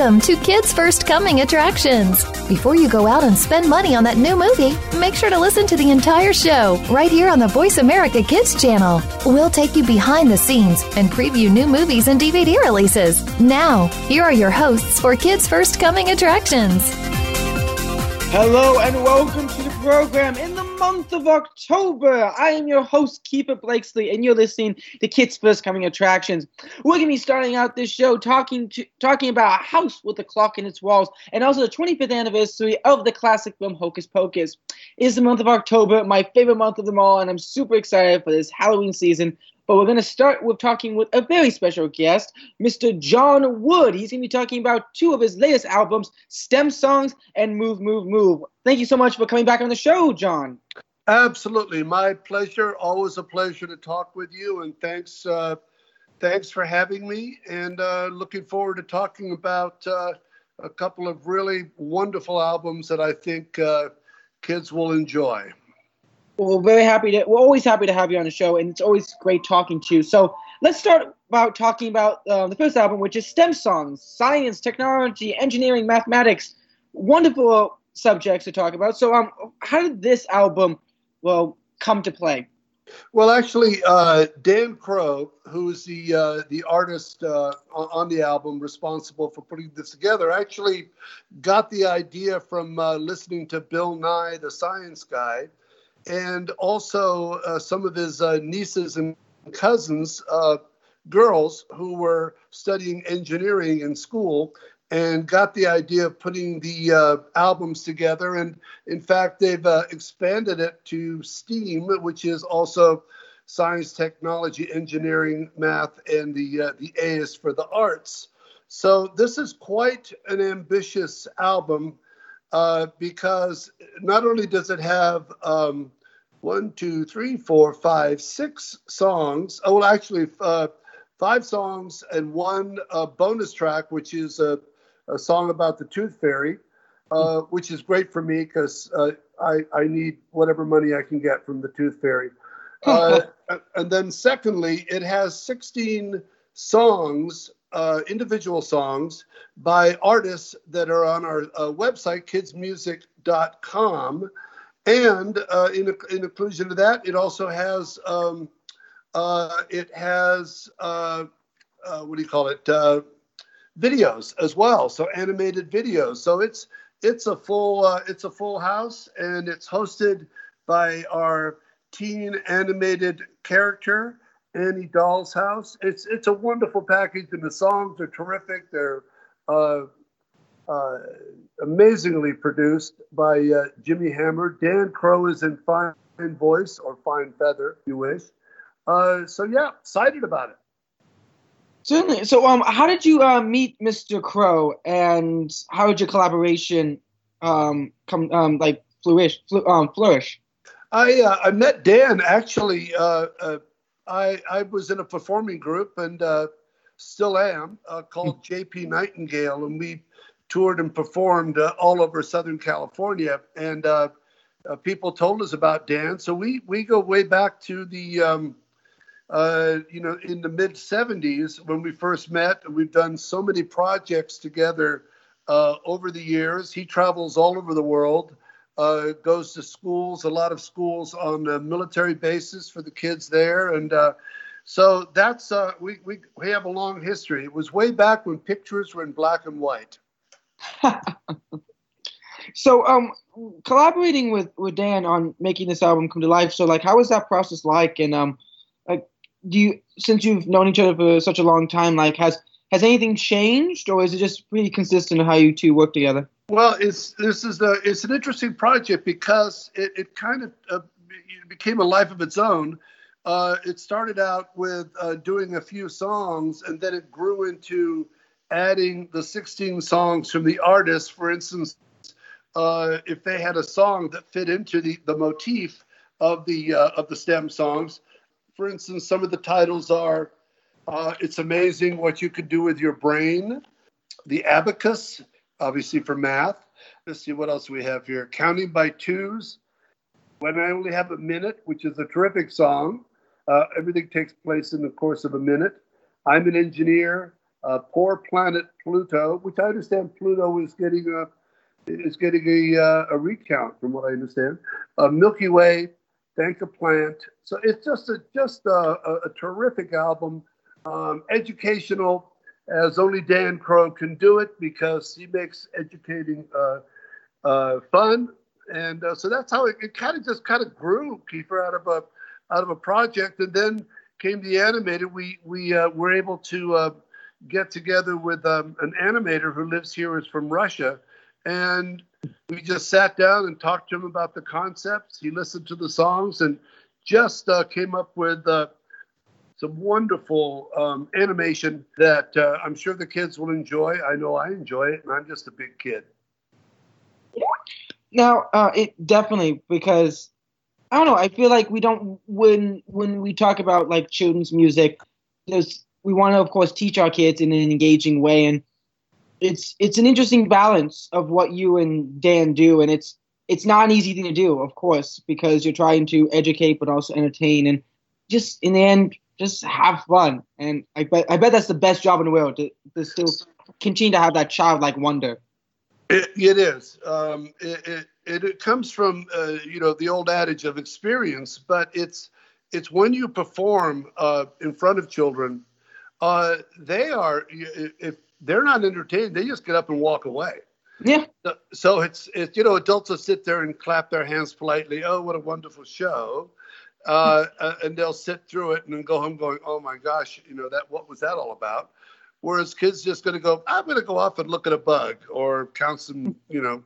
Welcome to Kids First Coming Attractions. Before you go out and spend money on that new movie, make sure to listen to the entire show right here on the Voice America Kids channel. We'll take you behind the scenes and preview new movies and DVD releases. Now, here are your hosts for Kids First Coming Attractions. Hello and welcome to the program in the month of October. I am your host, Keefer Blakesley, and you're listening to Kids First Coming Attractions. We're going to be starting out this show talking to, talking about a house with a clock in its walls and also the 25th anniversary of the classic film Hocus Pocus. It is the month of October, my favorite month of them all, and I'm super excited for this Halloween season. But we're going to start with talking with a very special guest, Mr. John Wood. He's going to be talking about two of his latest albums, STEM Songs and Move, Move, Move. Thank you so much for coming back on the show, John. Absolutely, my pleasure. Always a pleasure to talk with you, and thanks, uh, thanks for having me. And uh, looking forward to talking about uh, a couple of really wonderful albums that I think uh, kids will enjoy. Well, we're very happy to. We're always happy to have you on the show, and it's always great talking to you. So let's start about talking about uh, the first album, which is STEM songs, science, technology, engineering, mathematics. Wonderful subjects to talk about. So, um, how did this album, well, come to play? Well, actually, uh, Dan Crow, who's the uh, the artist uh, on the album responsible for putting this together, actually got the idea from uh, listening to Bill Nye, the Science Guy, and also uh, some of his uh, nieces and cousins, uh, girls who were studying engineering in school, and got the idea of putting the uh, albums together. And in fact, they've uh, expanded it to STEAM, which is also science, technology, engineering, math, and the uh, the A is for the arts. So this is quite an ambitious album uh, because not only does it have um, one, two, three, four, five, six songs. Oh, well, actually, uh, five songs and one uh, bonus track, which is a, a, song about the Tooth Fairy, uh, which is great for me because uh, I, I need whatever money I can get from the Tooth Fairy. Uh, and then, secondly, it has 16 songs uh, individual songs by artists that are on our uh, website, kidsmusic.com. And uh, in, in inclusion to that, it also has um, uh, it has uh, uh, what do you call it? videos as well, so animated videos. So it's it's a full it's a full house, and it's hosted by our teen animated character Annie Doll's House. It's it's a wonderful package, and the songs are terrific. They're uh, uh, amazingly produced by uh, Jimmy Hammer. Dan Crow is in fine voice or fine feather, if you wish. Uh, so yeah, excited about it. Certainly. So, um, how did you uh, meet Mr. Crow, and how did your collaboration um come um like flourish? Fl- um, flourish. I uh, I met Dan actually. I I was in a performing group and uh, still am uh, called JP Nightingale, and we toured and performed uh, all over Southern California. And uh, uh, people told us about Dan, so we we go way back to the um, uh, you know in the mid '70s when we first met. We've done so many projects together over the years. He travels all over the world uh, goes to schools, a lot of schools on a military bases for the kids there. And uh, so that's, uh, we, we, we have a long history. It was way back when pictures were in black and white. so, um, collaborating with, with Dan on making this album come to life. So, like, how was that process like? And, um, like, do you, since you've known each other for such a long time, like, has, has anything changed or is it just pretty consistent how you two work together? Well, it's this is a it's an interesting project because it, it kind of uh, became a life of its own. Uh, it started out with uh, doing a few songs, and then it grew into adding the 16 songs from the artist. For instance, uh, if they had a song that fit into the, the motif of the uh, of the stem songs, for instance, some of the titles are uh, "It's Amazing What You Could Do with Your Brain," "The Abacus." Obviously for math. Let's see what else we have here. Counting by twos. When I only have a minute, which is a terrific song. Uh, everything takes place in the course of a minute. I'm an engineer. uh, Poor Planet Pluto, which I understand Pluto is getting a is getting a, uh, a recount from what I understand. Uh, Milky Way, Thank a Plant. So it's just a just a, a, a terrific album, um, educational as only Dan Crow can do it because he makes educating uh, uh, fun. And uh, so that's how it, it kind of just kind of grew, Keefer, out of a out of a project, and then came the animated. We we were able to get together with um, an animator who lives here, is from Russia, and we just sat down and talked to him about the concepts. He listened to the songs and just uh, came up with uh, some wonderful um, animation that uh, I'm sure the kids will enjoy. I know I enjoy it, and I'm just a big kid. Now, uh, it definitely because I don't know. I feel like we don't when when we talk about like children's music, there's we want to of course teach our kids in an engaging way, and it's it's an interesting balance of what you and Dan do, and it's it's not an easy thing to do, of course, because you're trying to educate but also entertain, and just in the end, just have fun. And I bet I bet that's the best job in the world to, to still continue to have that childlike wonder. It, it is. Um, it, it, it, comes from uh, you know the old adage of experience, but it's it's when you perform uh, in front of children, uh, they are if they're not entertained, they just get up and walk away. Yeah. So, so it's it's you know adults will sit there and clap their hands politely. Oh, what a wonderful show. Uh, uh, and they'll sit through it and then go home going, "Oh my gosh, you know that what was that all about?" Whereas kids just going to go, "I'm going to go off and look at a bug or count some, you know,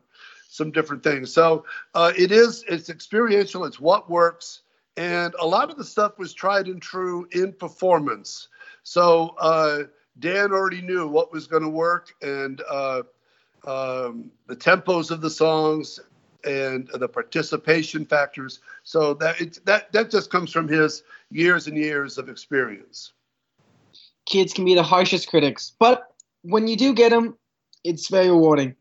some different things." So uh, it is it's experiential. It's what works, and a lot of the stuff was tried and true in performance. So uh, Dan already knew what was going to work and uh, um, the tempos of the songs and the participation factors. So that it, that that just comes from his years and years of experience. Kids can be the harshest critics, but when you do get them, it's very rewarding.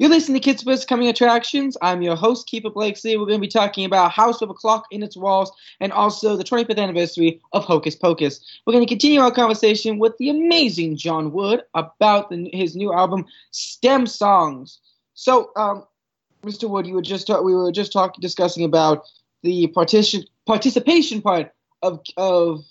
You're listening to Kids Buzz Coming Attractions. I'm your host, Keefer Blakesley. We're going to be talking about House of a Clock in its Walls and also the 25th anniversary of Hocus Pocus. We're going to continue our conversation with the amazing John Wood about the, his new album, STEM Songs. So, um, Mr. Wood, you were just ta- we were just talking discussing about the participation part of of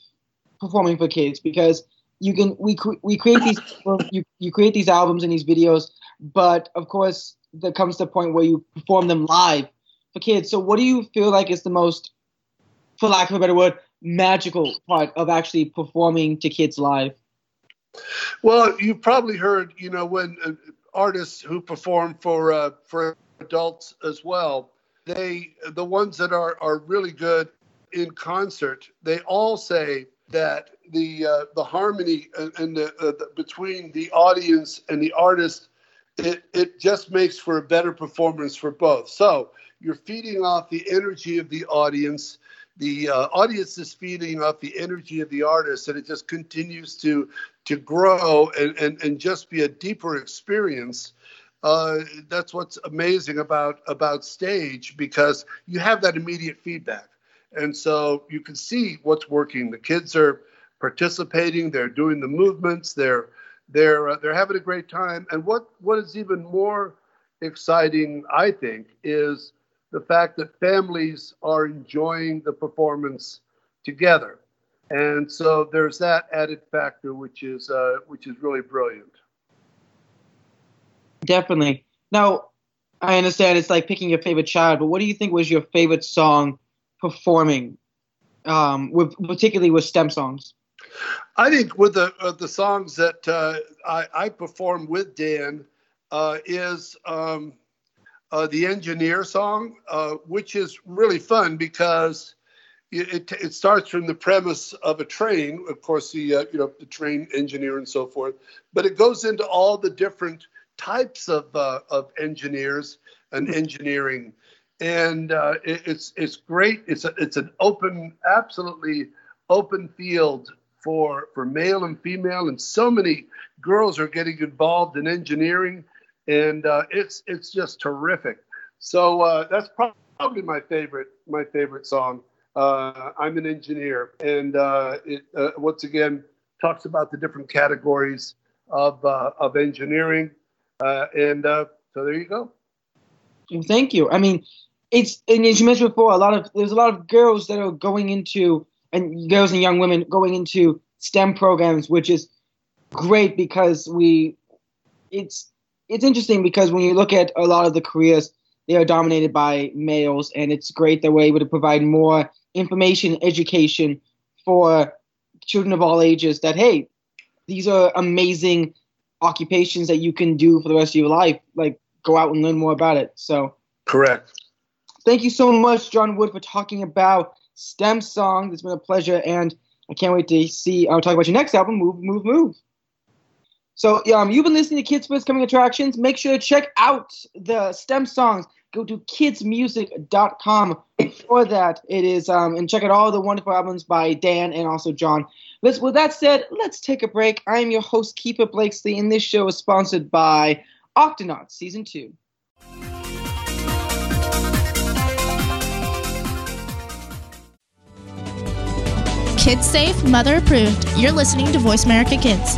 performing for kids because you can we we create these you you create these albums and these videos, but of course there comes the point where you perform them live for kids. So what do you feel like is the most, for lack of a better word, magical part of actually performing to kids live? Well, you've probably heard, you know, when uh, artists who perform for uh, for adults as well, they the ones that are are really good in concert, they all say that the uh, the harmony and the, uh, the, between the audience and the artist, it it just makes for a better performance for both. So you're feeding off the energy of the audience. The uh, audience is feeding off the energy of the artist, and it just continues to to grow and, and, and just be a deeper experience uh, that's what's amazing about about stage because you have that immediate feedback, and so you can see what's working. The kids are participating; they're doing the movements. They're they're uh, they're having a great time. And what what is even more exciting, I think, is the fact that families are enjoying the performance together. And so there's that added factor, which is uh, which is really brilliant. Definitely. Now, I understand it's like picking your favorite child, but what do you think was your favorite song performing, um, with particularly with STEM songs? I think with the uh, the songs that uh, I, I perform with Dan uh, is um, uh, the engineer song, uh, which is really fun because it, it, starts from the premise of a train, of course, the uh, you know the train engineer and so forth, but it goes into all the different types of, uh, of engineers and engineering. And uh, it, it's, it's great. It's, a, it's an open, absolutely open field for, for male and female. And so many girls are getting involved in engineering. And uh, it's, it's just terrific. So uh, that's probably my favorite, my favorite song. Uh, I'm an engineer. And uh, it, once again, talks about the different categories of uh, of engineering, uh, and uh, so there you go. Thank you. I mean, it's and as you mentioned before, a lot of there's a lot of girls that are going into and girls and young women going into STEM programs, which is great because we it's it's interesting because when you look at a lot of the careers, they are dominated by males, and it's great that we're able to provide more information, education for children of all ages. That hey, these are amazing occupations that you can do for the rest of your life. Like go out and learn more about it. So correct. Thank you so much, John Wood, for talking about STEM songs. It's been a pleasure, and I can't wait to see. I'll uh, talk about your next album, Move, Move, Move. So, um, you've been listening to Kids First Coming Attractions. Make sure to check out the STEM songs. Go to kidsmusic.com for that. It is, um, and check out all the wonderful albums by Dan and also John. Let's, with that said, let's take a break. I am your host, Keefer Blakesley, and this show is sponsored by Octonauts Season 2. Kids safe, mother approved. You're listening to Voice America Kids.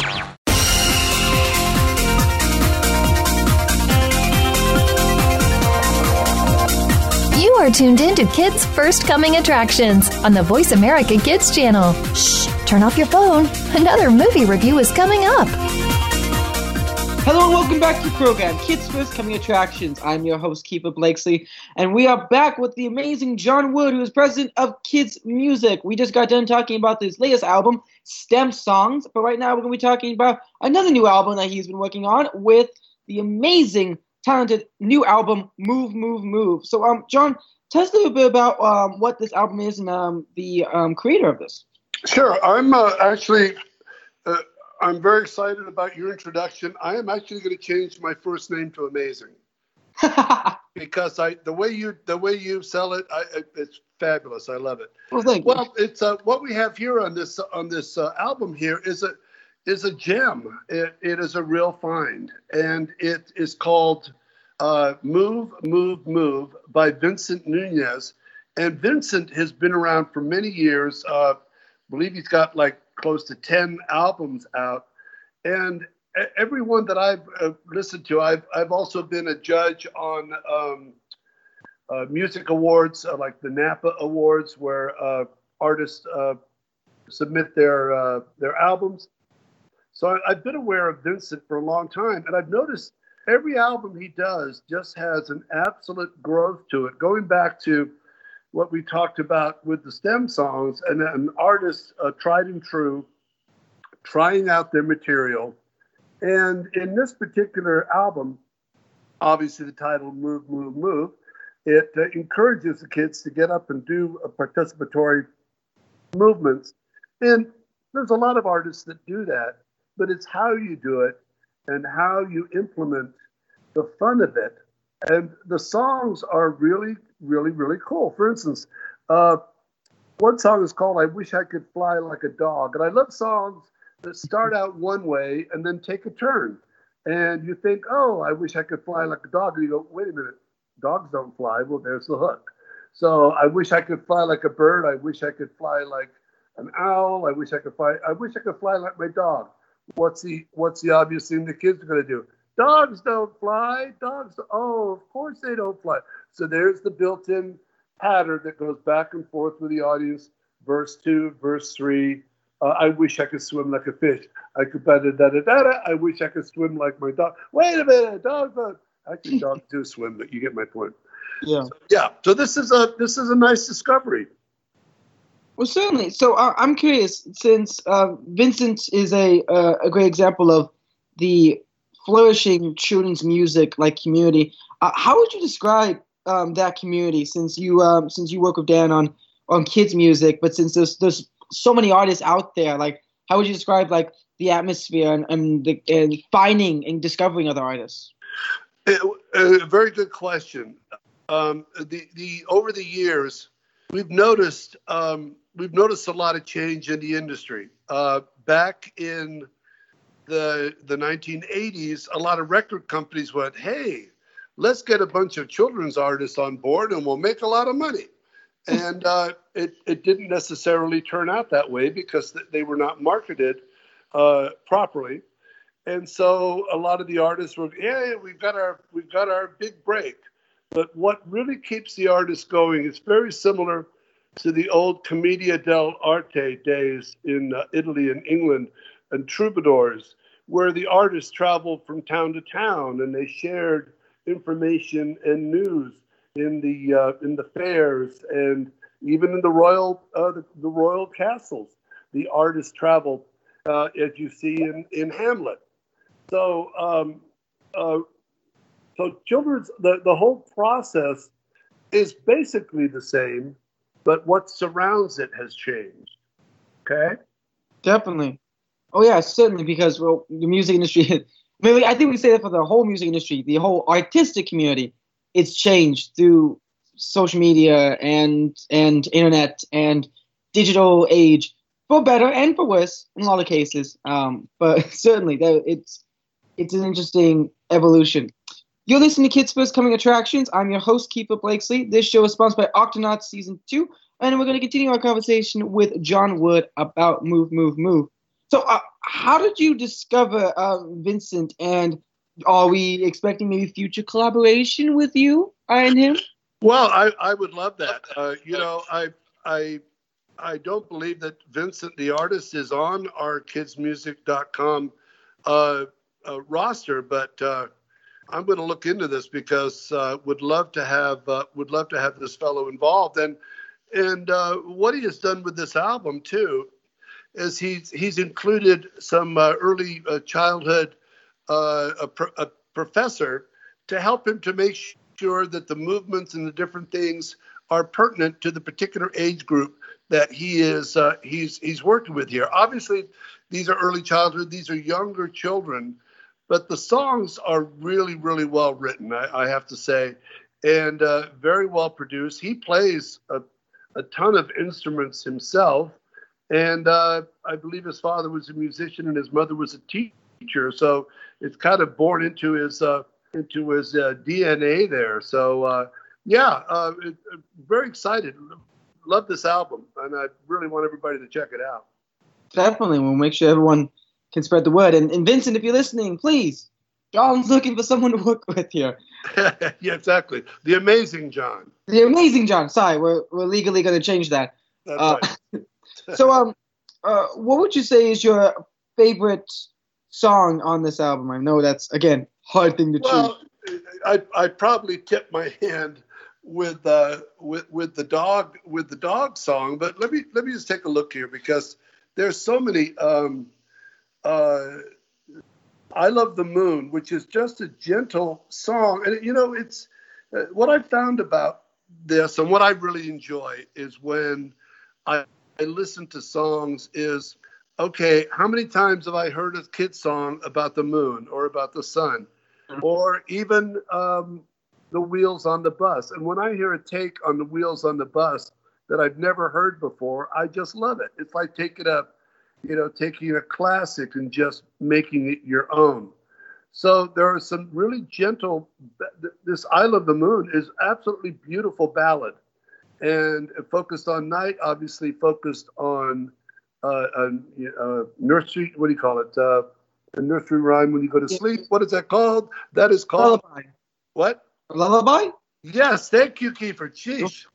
Are tuned in to Kids First Coming Attractions on the Voice America Kids channel. Shh, turn off your phone. Another movie review is coming up. Hello and welcome back to the program, Kids First Coming Attractions. I'm your host, Keefer Blakesley, and we are back with the amazing John Wood, who is president of Kids Music. We just got done talking about his latest album, STEM Songs, but right now we're going to be talking about another new album that he's been working on with the amazing, talented new album, Move, Move, Move. So, um, John, tell us a little bit about um, what this album is and um, the um, creator of this. Sure. I'm uh, actually uh, I'm very excited about your introduction. I am actually going to change my first name to Amazing because I the way you the way you sell it, I, it's fabulous. I love it. Well, thank you. well it's uh, what we have here on this on this uh, album here is a is a gem. It, it is a real find, and it is called uh, "Move, Move, Move" by Vincent Nunes. And Vincent has been around for many years. Uh, I believe he's got like close to 10 albums out. And everyone that I've uh, listened to, I've, I've also been a judge on um, uh, music awards, uh, like the NAPPA Awards, where uh, artists submit their, their albums. So I, I've been aware of Vincent for a long time, and I've noticed every album he does just has an absolute growth to it, going back to what we talked about with the STEM songs, and an artist uh, tried and true, trying out their material. And in this particular album, obviously the title "Move, Move, Move," it uh, encourages the kids to get up and do participatory movements. And there's a lot of artists that do that, but it's how you do it and how you implement the fun of it. And the songs are really really, really cool. For instance, uh, one song is called I Wish I Could Fly Like a Dog. And I love songs that start out one way and then take a turn. And you think, oh, I wish I could fly like a dog. And you go, wait a minute, dogs don't fly. Well, there's the hook. So I wish I could fly like a bird. I wish I could fly like an owl. I wish I could fly. I wish I could fly like my dog. What's the What's the obvious thing the kids are going to do? Dogs don't fly. Dogs, oh, of course they don't fly. So there's the built in pattern that goes back and forth with the audience. Verse two, verse three. Uh, I wish I could swim like a fish. I could da da da da da. I wish I could swim like my dog. Wait a minute, dog. Actually, dogs do swim, but you get my point. Yeah. So, yeah. So this is a this is a nice discovery. Well, certainly. So uh, I'm curious, since uh, Vincent is a uh, a great example of the flourishing children's music like community. Uh, how would you describe um, that community? Since you um, since you work with Dan on on kids music, but since there's there's so many artists out there, like how would you describe like the atmosphere and and, the, and finding and discovering other artists? A, very good question. Um, the the over the years, we've noticed um, we've noticed a lot of change in the industry. Uh, back in the the 1980s, a lot of record companies went, "Hey, let's get a bunch of children's artists on board, and we'll make a lot of money." and uh, it it didn't necessarily turn out that way because they were not marketed uh, properly, and so a lot of the artists were, "Yeah, we've got our we've got our big break." But what really keeps the artist going is very similar to the old commedia dell'arte days in uh, Italy and England and troubadours, where the artists traveled from town to town and they shared information and news in the uh, in the fairs and even in the royal uh, the, the, royal castles. The artists traveled, uh, as you see in in Hamlet. So um, uh, so children's the, the whole process is basically the same, but what surrounds it has changed. Okay. Definitely. Oh yeah, certainly because well, the music industry. I mean, I think we say that for the whole music industry, the whole artistic community. It's changed through social media and and internet and digital age, for better and for worse in a lot of cases. Um, but certainly, though it's it's an interesting evolution. You're listening to Kids First Coming Attractions. I'm your host, Keefer Blakesley. This show is sponsored by Octonauts Season 2, and we're going to continue our conversation with John Wood about Move, Move, Move. So, uh, how did you discover uh, Vincent, and are we expecting maybe future collaboration with you and him? Well, I, I would love that. Uh, you know, I I I don't believe that Vincent the artist is on our kidsmusic.com uh, uh, roster, but uh, I'm going to look into this because uh, would love to have uh, would love to have this fellow involved. And and uh, what he has done with this album too is he's he's included some uh, early uh, childhood uh, a, a, professor to help him to make sure that the movements and the different things are pertinent to the particular age group that he is he's he's working with here. Obviously, these are early childhood; these are younger children, but the songs are really really well written. I, I have to say, and uh, very well produced. He plays a, a ton of instruments himself and uh, I believe his father was a musician and his mother was a teacher. So it's kind of born into his uh, into his uh, DNA there. So uh, yeah, uh, it, very excited. Love this album, and I really want everybody to check it out. Definitely, we'll make sure everyone can spread the word. And, and Vincent, if you're listening, please, John's looking for someone to work with here. yeah, exactly. The amazing John. The amazing John. Sorry, we're we're legally going to change that. That's uh, right. so, um, uh, what would you say is your favorite song on this album? I know that's again hard thing to well, choose. I I probably tip my hand with uh with with the dog with the dog song, but let me let me just take a look here because there's so many. Um, uh, I love the moon, which is just a gentle song, and you know it's uh, what I found about this and what I really enjoy is when I I listen to songs is okay, how many times have I heard a kid song about the moon or about the sun mm-hmm. or even um, the wheels on the bus? And when I hear a take on the wheels on the bus that I've never heard before, I just love it. It's like taking a, you know, taking a classic and just making it your own. So there are some really gentle. This "I of the Moon" is absolutely beautiful ballad and focused on night, obviously focused on uh, uh, nursery. What do you call it? Uh, a nursery rhyme when you go to sleep. What is that called? That is called Lullaby. what? Lullaby? Yes, thank you, Keefer. Jeez.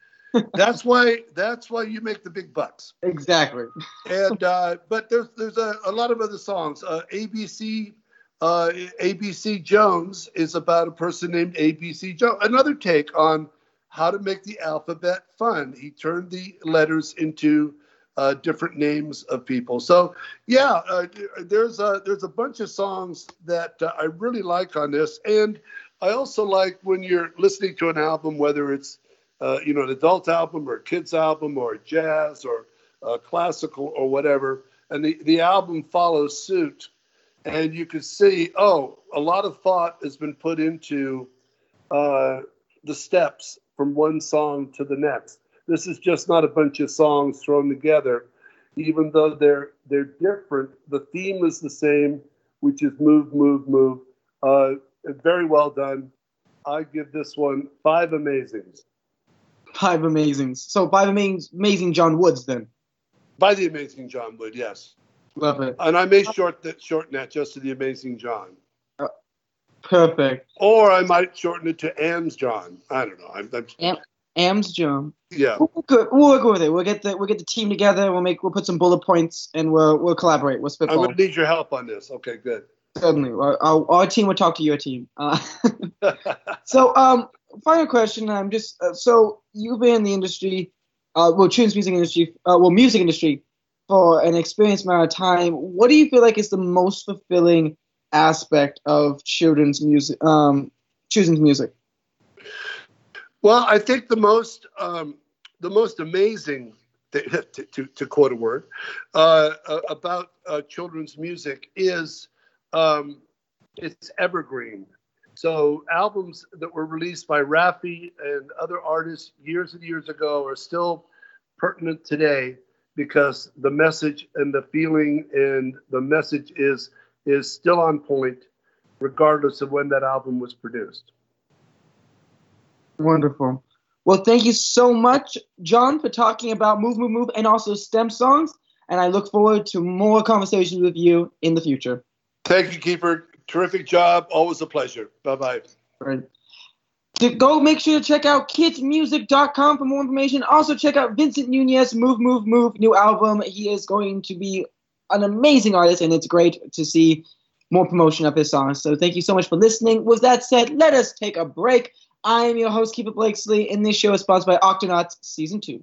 That's why that's why you make the big bucks. Exactly. And uh, but there's there's a, a lot of other songs. Uh, ABC uh, ABC Jones is about a person named ABC Jones. Another take on how to make the alphabet fun. He turned the letters into uh, different names of people. So yeah, uh, there's a there's a bunch of songs that uh, I really like on this, and I also like when you're listening to an album, whether it's uh, you know an adult album or a kids album or jazz or uh, classical or whatever, and the the album follows suit, and you can see oh a lot of thought has been put into uh, the steps from one song to the next. This is just not a bunch of songs thrown together, even though they're they're different. The theme is the same, which is move, move, move. Uh, very well done. I give this one five amazings Five amazings. So five amazing, amazing John Woods then. by the amazing John Wood. Yes, Love it. and I may short that shorten that just to the amazing John, Perfect. or I might shorten it to Am's John. I don't know. I'm, I'm Am- Am's John. yeah. We'll, go, we'll go with it. We'll get the we'll get the team together. We'll make we'll put some bullet points and we'll we'll collaborate. We'll spitball. going to need your help on this. Okay, good. Certainly, our, our, our team will talk to your team. Uh, so, um, final question. I'm just uh, so you've been in the industry, uh, well, children's music industry, uh, well, music industry for an experienced amount of time. What do you feel like is the most fulfilling aspect of children's music? Um, children's music. Well, I think the most um, the most amazing, to, to, to quote a word, uh, uh, about uh, children's music is um, it's evergreen. So albums that were released by Raffi and other artists years and years ago are still pertinent today because the message and the feeling and the message is is still on point, regardless of when that album was produced. Wonderful. Well, thank you so much, John, for talking about Move, Move, Move and also STEM songs. And I look forward to more conversations with you in the future. Thank you, Keefer. Terrific job. Always a pleasure. Bye bye. Right. To go, make sure to check out kidsmusic.com for more information. Also, check out Vincent Nunes, Move, Move, Move, new album. He is going to be an amazing artist, and it's great to see more promotion of his songs. So, thank you so much for listening. With that said, let us take a break. I am your host, Keefer Blakesley, and this show is sponsored by Octonauts Season 2.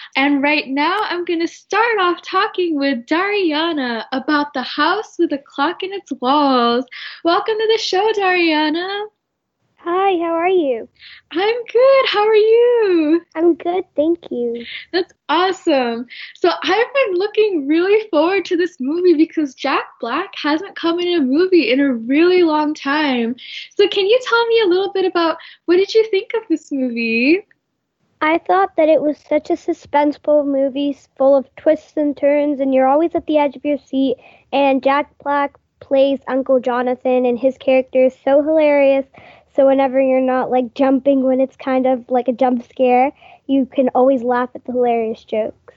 And right now I'm going to start off talking with Dariana about the house with a clock in its walls. Welcome to the show, Dariana. Hi, how are you? I'm good. How are you? I'm good, thank you. That's awesome. So I've been looking really forward to this movie because Jack Black hasn't come in a movie in a really long time. So can you tell me a little bit about what did you think of this movie? I thought that it was such a suspenseful movie full of twists and turns, and you're always at the edge of your seat. And Jack Black plays Uncle Jonathan, and his character is so hilarious. So whenever you're not like jumping when it's kind of like a jump scare, you can always laugh at the hilarious jokes.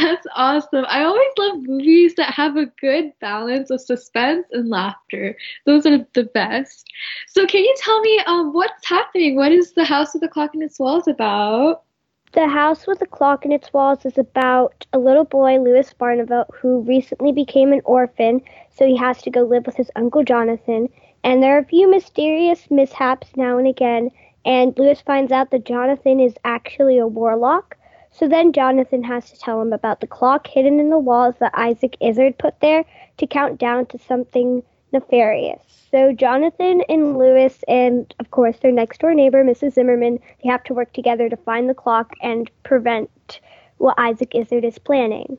That's awesome. I always love movies that have a good balance of suspense and laughter. Those are the best. So can you tell me um what's happening? What is The House with the Clock in its Walls about? The House with the Clock in its Walls is about a little boy, Lewis Barnavelt, who recently became an orphan, so he has to go live with his Uncle Jonathan. And there are a few mysterious mishaps now and again, and Lewis finds out that Jonathan is actually a warlock. So then Jonathan has to tell him about the clock hidden in the walls that Isaac Izard put there to count down to something nefarious. So Jonathan and Lewis and of course their next door neighbor, Mrs. Zimmerman, they have to work together to find the clock and prevent what Isaac Izard is planning.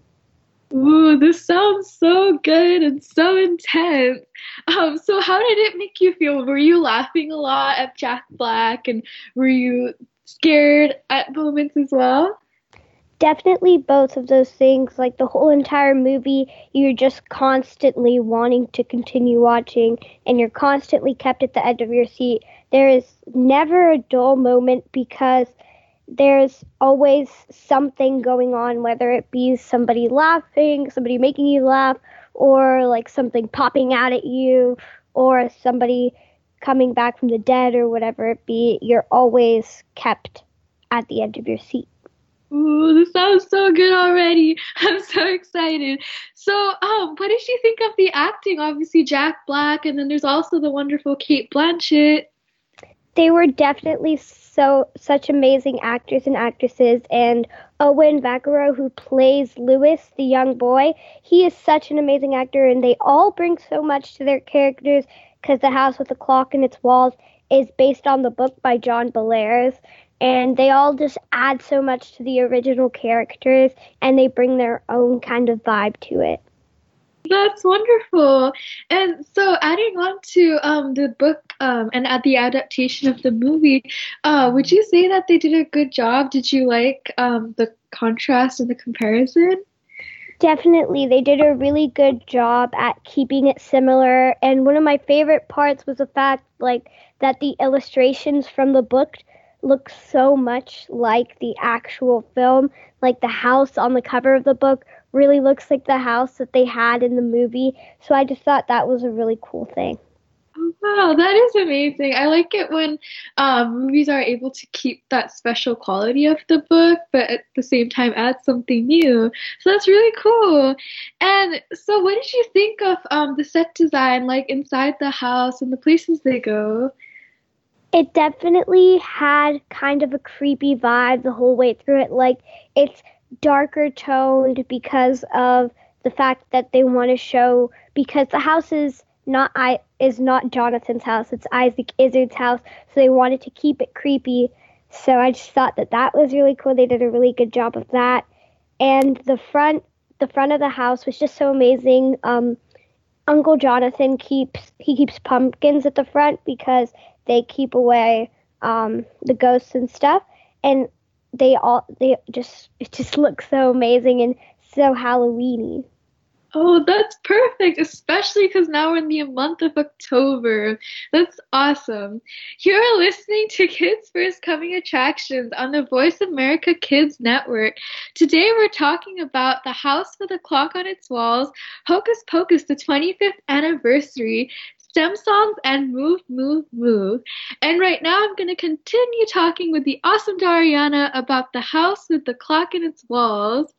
Ooh, this sounds so good and so intense. Um, so how did it make you feel? Were you laughing a lot at Jack Black and were you scared at moments as well? Definitely both of those things. Like the whole entire movie, you're just constantly wanting to continue watching and you're constantly kept at the edge of your seat. There is never a dull moment because there's always something going on, whether it be somebody laughing, somebody making you laugh, or like something popping out at you, or somebody coming back from the dead, or whatever it be. You're always kept at the edge of your seat. Ooh, this sounds so good already. I'm so excited. So, um, what did you think of the acting? Obviously, Jack Black, and then there's also the wonderful Cate Blanchett. They were definitely so such amazing actors and actresses and Owen McGregor who plays Lewis, the young boy he is such an amazing actor and they all bring so much to their characters because the house with the clock in its walls is based on the book by John Bellairs and they all just add so much to the original characters and they bring their own kind of vibe to it that's wonderful. And so, adding on to um, the book um, and at the adaptation of the movie, uh, would you say that they did a good job? Did you like um, the contrast and the comparison? Definitely, they did a really good job at keeping it similar. And one of my favorite parts was the fact, like, that the illustrations from the book look so much like the actual film. Like the house on the cover of the book really looks like the house that they had in the movie. So I just thought that was a really cool thing. Wow, that is amazing. I like it when um, movies are able to keep that special quality of the book, but at the same time add something new. So that's really cool. And so, what did you think of um, the set design, like inside the house and the places they go? It definitely had kind of a creepy vibe the whole way through it. Like, it's darker toned because of the fact that they want to show because the house is not I is not Jonathan's house. It's Isaac Izard's house, so they wanted to keep it creepy. So I just thought that that was really cool. They did a really good job of that, and the front the front of the house was just so amazing. Um, Uncle Jonathan keeps he keeps pumpkins at the front because they keep away um, the ghosts and stuff. And they all they just it just looks so amazing and so Halloweeny. Oh, that's perfect, especially because now we're in the month of October. That's awesome. You're listening to Kids First Coming Attractions on the Voice America Kids Network. Today we're talking about The House with a Clock on Its Walls, Hocus Pocus, the 25th anniversary, STEM songs, and Move, Move, Move. And right now I'm going to continue talking with the awesome Dariana about the house with the clock in its walls.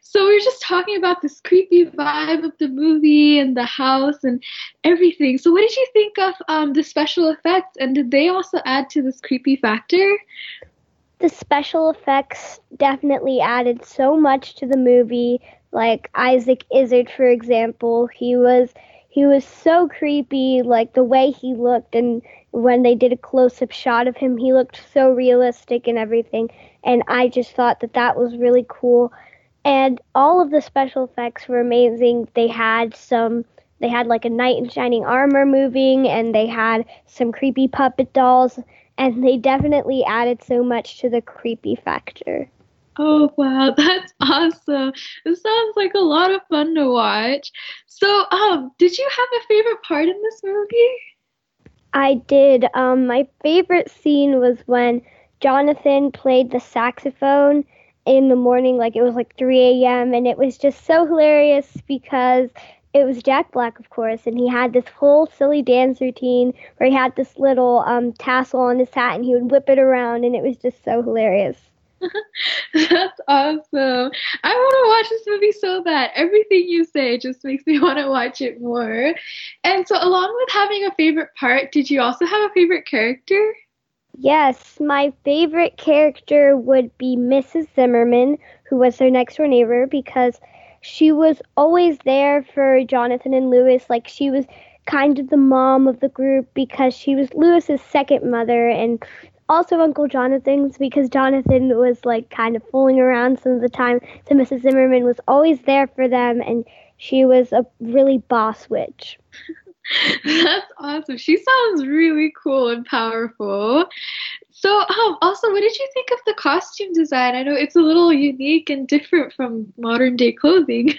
So we are just talking about this creepy vibe of the movie and the house and everything. So what did you think of um, the special effects, and did they also add to this creepy factor? The special effects definitely added so much to the movie. Like Isaac Izard, for example, he was he was so creepy, like the way he looked and when they did a close up shot of him, he looked so realistic and everything. And I just thought that that was really cool. And all of the special effects were amazing. They had some, they had like a knight in shining armor moving, and they had some creepy puppet dolls. And they definitely added so much to the creepy factor. Oh wow, that's awesome. It sounds like a lot of fun to watch. So, um, did you have a favorite part in this movie? I did. Um, my favorite scene was when Jonathan played the saxophone in the morning, like it was like 3 a.m., and it was just so hilarious because it was Jack Black, of course, and he had this whole silly dance routine where he had this little um, tassel on his hat and he would whip it around, and it was just so hilarious. That's awesome. I want to watch this movie so bad. Everything you say just makes me want to watch it more. And so, along with having a favorite part, did you also have a favorite character? Yes, my favorite character would be Mrs. Zimmerman, who was their next door neighbor, because she was always there for Jonathan and Lewis. Like, she was kind of the mom of the group because she was Lewis's second mother and also Uncle Jonathan's because Jonathan was like kind of fooling around some of the time. So Mrs. Zimmerman was always there for them, and she was a really boss witch. That's awesome. She sounds really cool and powerful. So, um, also, what did you think of the costume design? I know it's a little unique and different from modern day clothing.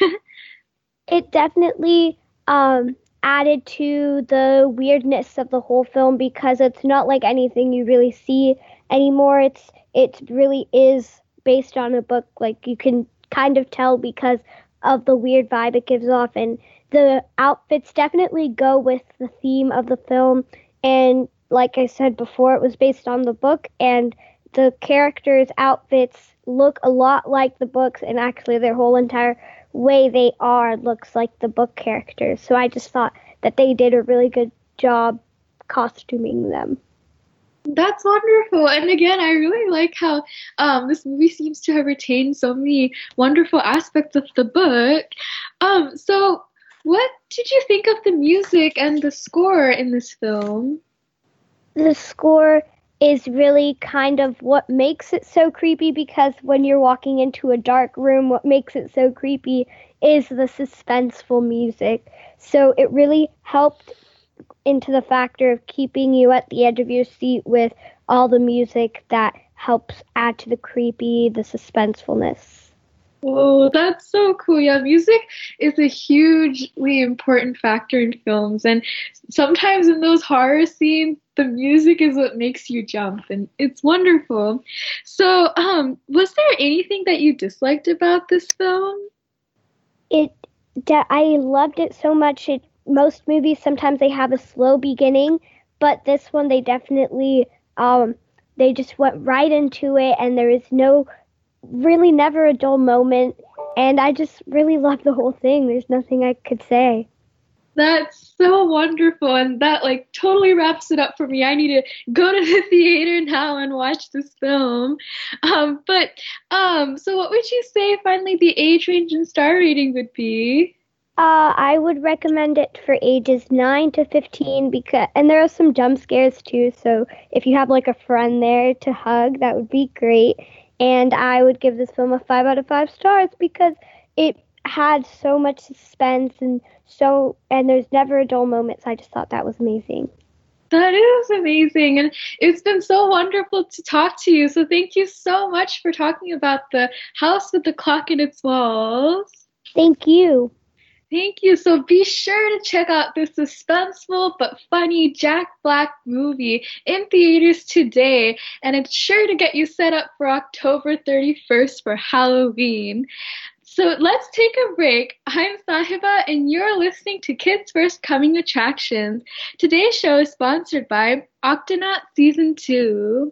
it definitely um, added to the weirdness of the whole film because it's not like anything you really see anymore. It's it really is based on a book. Like you can kind of tell because of the weird vibe it gives off, and the outfits definitely go with the theme of the film. And like I said before, it was based on the book, and the characters' outfits look a lot like the books, and actually their whole entire way they are looks like the book characters. So I just thought that they did a really good job costuming them. That's wonderful. And again, I really like how um, this movie seems to have retained so many wonderful aspects of the book. Um, so, what did you think of the music and the score in this film? The score is really kind of what makes it so creepy because when you're walking into a dark room, what makes it so creepy is the suspenseful music. So it really helped into the factor of keeping you at the edge of your seat with all the music that helps add to the creepy, the suspensefulness. Oh, that's so cool. Yeah, music is a hugely important factor in films. And sometimes in those horror scenes, the music is what makes you jump and it's wonderful. So, um, was there anything that you disliked about this film? It I loved it so much. It most movies sometimes they have a slow beginning, but this one they definitely um they just went right into it and there is no really never a dull moment. And I just really love the whole thing. There's nothing I could say. That's so wonderful, and that like totally wraps it up for me. I need to go to the theater now and watch this film. Um, but um, so what would you say finally the age range and star rating would be? Uh, I would recommend it for ages 9 to 15 because and there are some jump scares too, so if you have like a friend there to hug, that would be great and I would give this film a five out of five stars because it had so much suspense and so and there's never a dull moment. So I just thought that was amazing. That is amazing. And it's been so wonderful to talk to you. So thank you so much for talking about the house with the clock in its walls. Thank you. Thank you. So be sure to check out this suspenseful but funny Jack Black movie in theaters today, and it's sure to get you set up for October 31st for Halloween. So let's take a break. I'm Sahiba, and you're listening to Kids First Coming Attractions. Today's show is sponsored by Octonaut Season 2.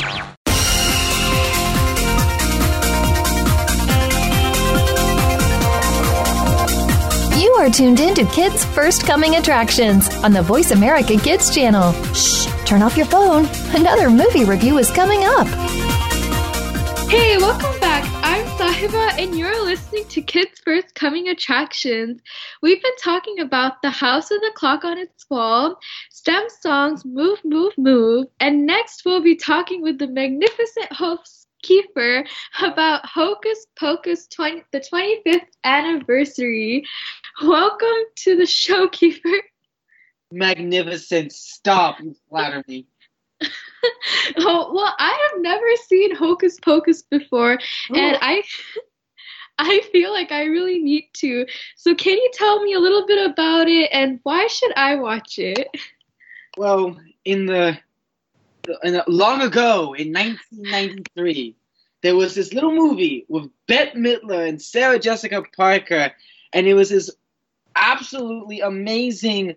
Are tuned in to Kids First Coming Attractions on the Voice America Kids channel. Shh, turn off your phone. Another movie review is coming up. Hey, welcome back. I'm Sahiba, and you're listening to Kids First Coming Attractions. We've been talking about The House with the Clock on its Wall, STEM songs Move, Move, Move, and next we'll be talking with the magnificent host Keefer about Hocus Pocus 20, the 25th anniversary. Welcome to the show, Keefer. Magnificent. Stop. You flatter me. oh, well, I have never seen Hocus Pocus before, and I. I feel like I really need to. So, can you tell me a little bit about it and why should I watch it? Well, in the, in uh, long ago in 1993, there was this little movie with Bette Midler and Sarah Jessica Parker, and it was this absolutely amazing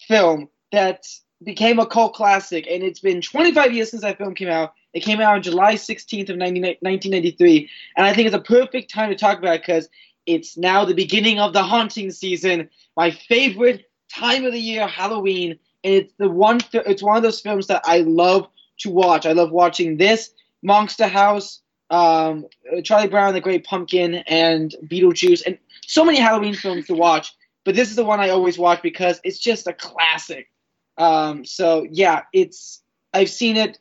film that became a cult classic. And it's been 25 years since that film came out. It came out on July 16th of 19, 1993, and I think it's a perfect time to talk about it because it's now the beginning of the haunting season. My favorite time of the year, Halloween, and it's the one. It's one of those films that I love to watch. I love watching this, Monster House, um, Charlie Brown, The Great Pumpkin, and Beetlejuice, and so many Halloween films to watch. But this is the one I always watch because it's just a classic. Um, so yeah, it's I've seen it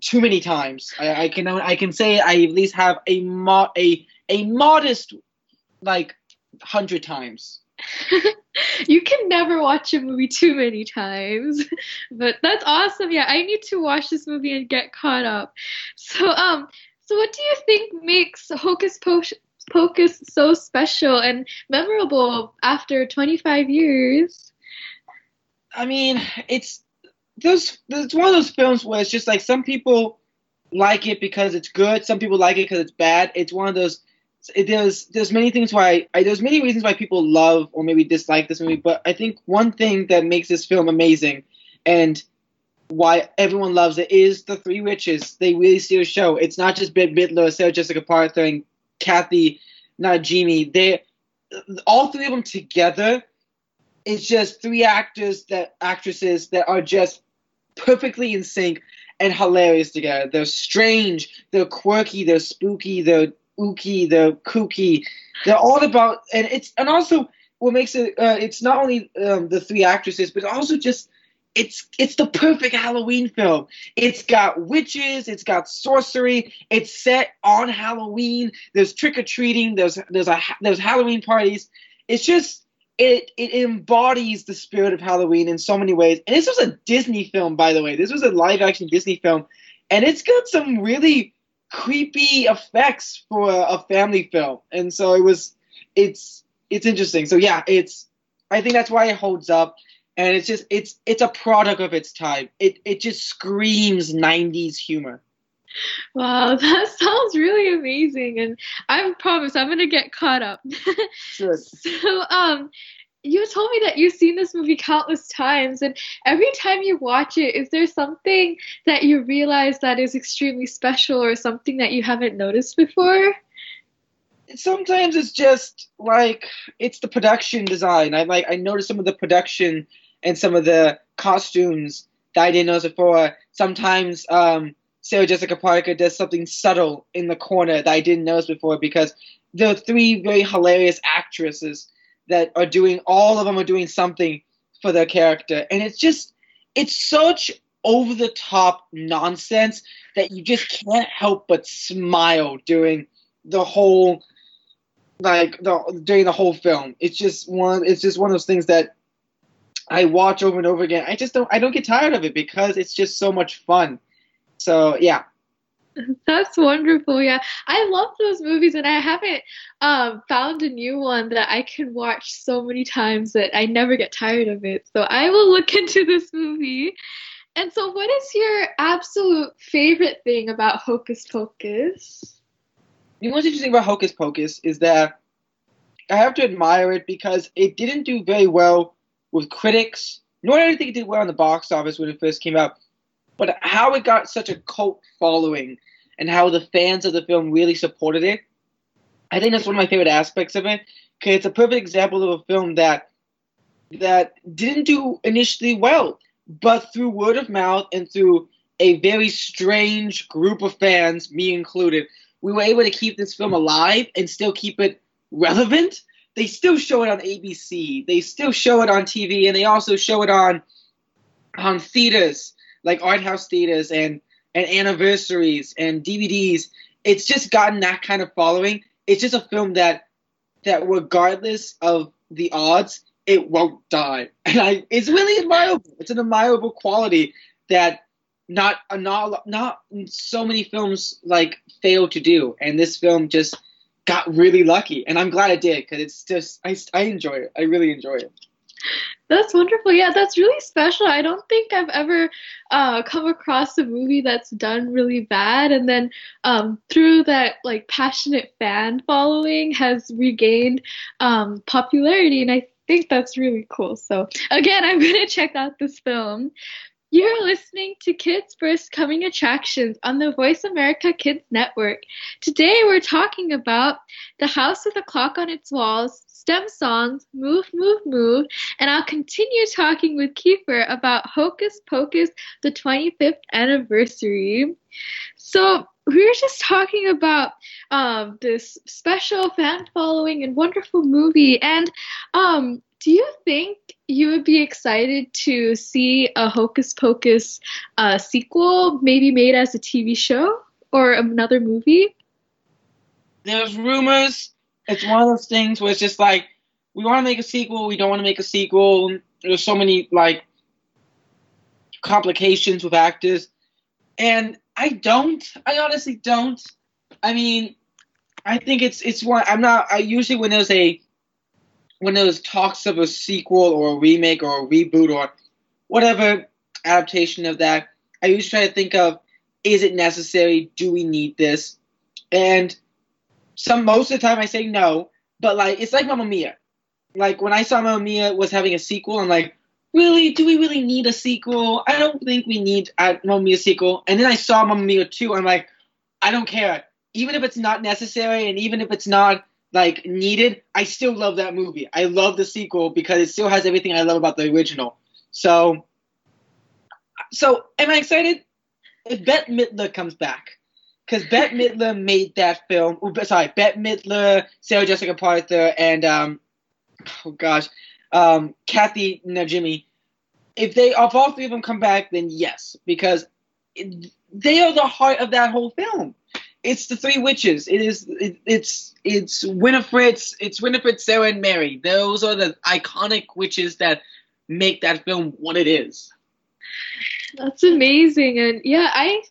too many times. I, I can I can say I at least have a mo- a a modest like hundred times. you can never watch a movie too many times, but that's awesome. Yeah, I need to watch this movie and get caught up. So um, so what do you think makes Hocus Pocus? So special and memorable after 25 years? I mean, it's those. It's one of those films where it's just like some people like it because it's good, some people like it because it's bad. It's one of those. It, there's there's many things why I, there's many reasons why people love or maybe dislike this movie, but I think one thing that makes this film amazing and why everyone loves it is the three witches. They really see the show. It's not just Bette Midler, Sarah Jessica Parker, and Kathy not Najimy. They all three of them together. It's just three actors that actresses that are just perfectly in sync and hilarious together. They're strange, they're quirky, they're spooky, they're ooky, they're kooky. They're all about and it's and also what makes it uh, it's not only um, the three actresses but also just it's it's the perfect Halloween film. It's got witches, it's got sorcery, it's set on Halloween. There's trick or treating, there's there's a there's Halloween parties. It's just it it embodies the spirit of Halloween in so many ways. And this was a Disney film, by the way. This was a live action Disney film, and it's got some really creepy effects for a, family film. And so it was it's it's interesting. So yeah, it's I think that's why it holds up and it's just it's it's a product of its time. It it just screams 90s humor. Wow, that sounds really amazing, and I promise I'm gonna get caught up. Sure. so, um, you told me that you've seen this movie countless times, and every time you watch it, is there something that you realize that is extremely special, or something that you haven't noticed before? Sometimes it's just like it's the production design. I like I noticed some of the production and some of the costumes that I didn't notice before. Sometimes um, Sarah Jessica Parker does something subtle in the corner that I didn't notice before because are three very hilarious actresses that are doing all of them are doing something for their character, and it's just it's such over the top nonsense that you just can't help but smile during the whole like the during the whole film. It's just one it's just one of those things that I watch over and over again. I just don't I don't get tired of it because it's just so much fun. So yeah. That's wonderful. Yeah, I love those movies, and I haven't um, found a new one that I can watch so many times that I never get tired of it. So I will look into this movie. And so, what is your absolute favorite thing about Hocus Pocus? The most interesting about Hocus Pocus is that I have to admire it because it didn't do very well with critics, nor did I think it did well in the box office when it first came out but how it got such a cult following and how the fans of the film really supported it, I think that's one of my favorite aspects of it. Because it's a perfect example of a film that that didn't do initially well, but through word of mouth and through a very strange group of fans, me included, we were able to keep this film alive and still keep it relevant. They still show it on ABC. They still show it on TV, and they also show it on on theaters like art house theaters and and anniversaries and DVDs. It's just gotten that kind of following. It's just a film that that regardless of the odds, it won't die. And I it's really admirable. It's an admirable quality that not not not so many films like fail to do. And this film just got really lucky, and I'm glad it did because it's just I I enjoy it. I really enjoy it. That's wonderful. Yeah, that's really special. I don't think I've ever uh, come across a movie that's done really bad and then um, through that like passionate fan following has regained um, popularity, and I think that's really cool. So again, I'm gonna check out this film. You're listening to Kids First Coming Attractions on the Voice America Kids Network. Today we're talking about The House with a Clock on Its Walls, STEM songs, Move, Move, Move, and I'll continue talking with Keefer about Hocus Pocus, the 25th anniversary. So, we were just talking about um, this special fan following and wonderful movie. And um, do you think you would be excited to see a Hocus Pocus uh, sequel, maybe made as a TV show or another movie? There's rumors it's one of those things where it's just like we want to make a sequel, we don't want to make a sequel. There's so many like complications with actors, and I don't. I honestly don't. I mean, I think it's it's one. I'm not. I usually when there's a when there's talks of a sequel or a remake or a reboot or whatever adaptation of that, I usually try to think of is it necessary? Do we need this? And some most of the time I say no, but like it's like Mamma Mia. Like when I saw Mamma Mia was having a sequel, I'm like, really? Do we really need a sequel? I don't think we need a Mamma Mia sequel. And then I saw Mamma Mia 2, I'm like, I don't care. Even if it's not necessary and even if it's not like needed, I still love that movie. I love the sequel because it still has everything I love about the original. So, so am I excited? If Bette Midler comes back, because Bette Midler made that film. Sorry, Bette Midler, Sarah Jessica Parker, and um, oh gosh, um, Kathy Najimy. If they, if all three of them come back, then yes, because it, they are the heart of that whole film. It's the three witches. It is. It, it's it's Winifred. It's Winifred, Sarah, and Mary. Those are the iconic witches that make that film what it is. That's amazing, and yeah, I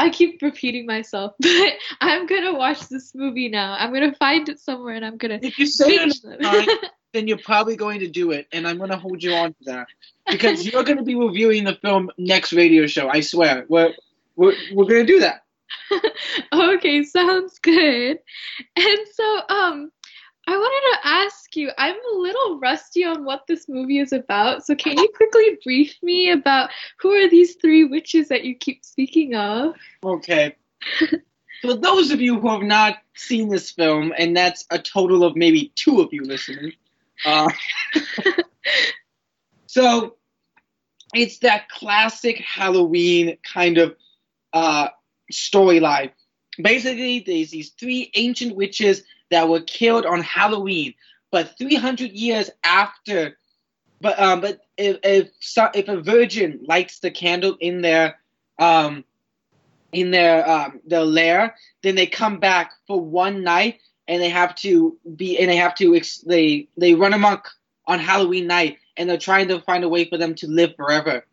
I keep repeating myself, but I'm gonna watch this movie now. I'm gonna find it somewhere and I'm gonna. If you say it, then you're probably going to do it, and I'm gonna hold you on to that because you're gonna be reviewing the film next radio show. I swear, we're we're, we're gonna do that. okay, sounds good. And so, um, I wanted to ask you, I'm a little rusty on what this movie is about, so can you quickly brief me about who are these three witches that you keep speaking of? Okay. For those of you who have not seen this film, and that's a total of maybe two of you listening, uh, so it's that classic Halloween kind of uh, storyline. Basically, there's these three ancient witches that were killed on Halloween, but 300 years after. But um, but if if if a virgin lights the candle in their um in their um their lair, then they come back for one night and they have to be and they have to ex- they they run amok on Halloween night and they're trying to find a way for them to live forever.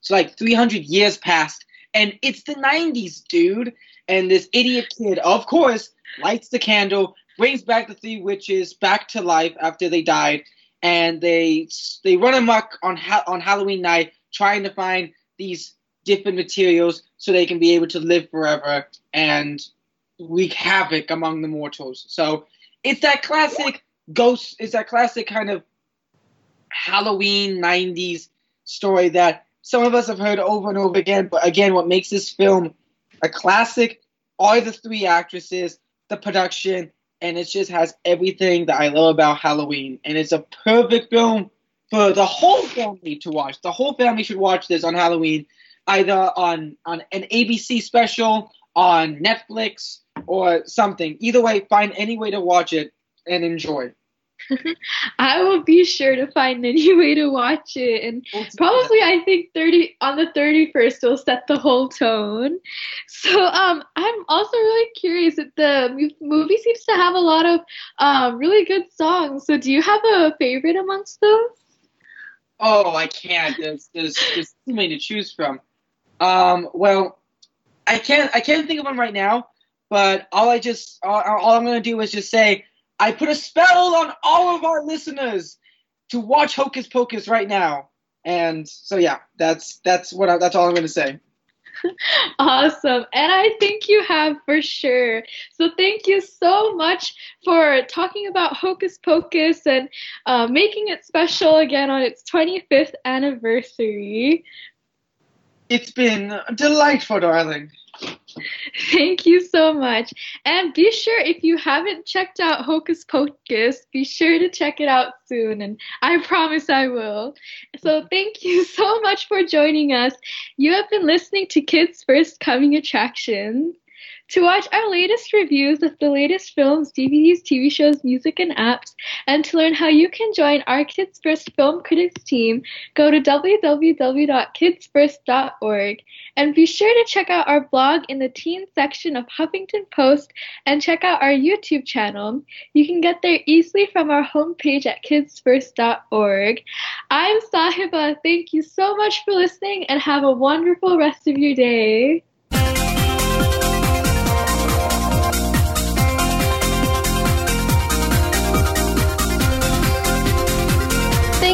So like 300 years passed and it's the 90s, dude. And this idiot kid, of course, lights the candle, brings back the three witches back to life after they died, and they they run amok on ha- on Halloween night trying to find these different materials so they can be able to live forever and wreak havoc among the mortals. So it's that classic ghost. It's that classic kind of Halloween '90s story that some of us have heard over and over again. But again, what makes this film a classic are the three actresses, the production, and it just has everything that I love about Halloween. And it's a perfect film for the whole family to watch. The whole family should watch this on Halloween, either on on an ABC special, on Netflix, or something. Either way, find any way to watch it and enjoy. I will be sure to find any way to watch it, and probably I think thirty on the thirty first will set the whole tone. So um, I'm also really curious that the movie seems to have a lot of um really good songs. So do you have a favorite amongst those? Oh, I can't. There's there's, there's too many to choose from. Um, well, I can't I can't think of one right now. But all I just all, all I'm gonna do is just say I put a spell on all of our listeners to watch Hocus Pocus right now. And so yeah, that's that's what I, that's all I'm going to say. awesome. And I think you have for sure. So thank you so much for talking about Hocus Pocus and uh, making it special again on its 25th anniversary. It's been delightful, darling. Thank you so much. And be sure, if you haven't checked out Hocus Pocus, be sure to check it out soon. And I promise I will. So thank you so much for joining us. You have been listening to Kids First Coming Attractions. To watch our latest reviews of the latest films, DVDs, TV shows, music, and apps, and to learn how you can join our Kids First Film Critics team, go to www.kidsfirst.org. And be sure to check out our blog in the teen section of Huffington Post and check out our YouTube channel. You can get there easily from our homepage at kidsfirst.org. I'm Sahiba. Thank you so much for listening and have a wonderful rest of your day.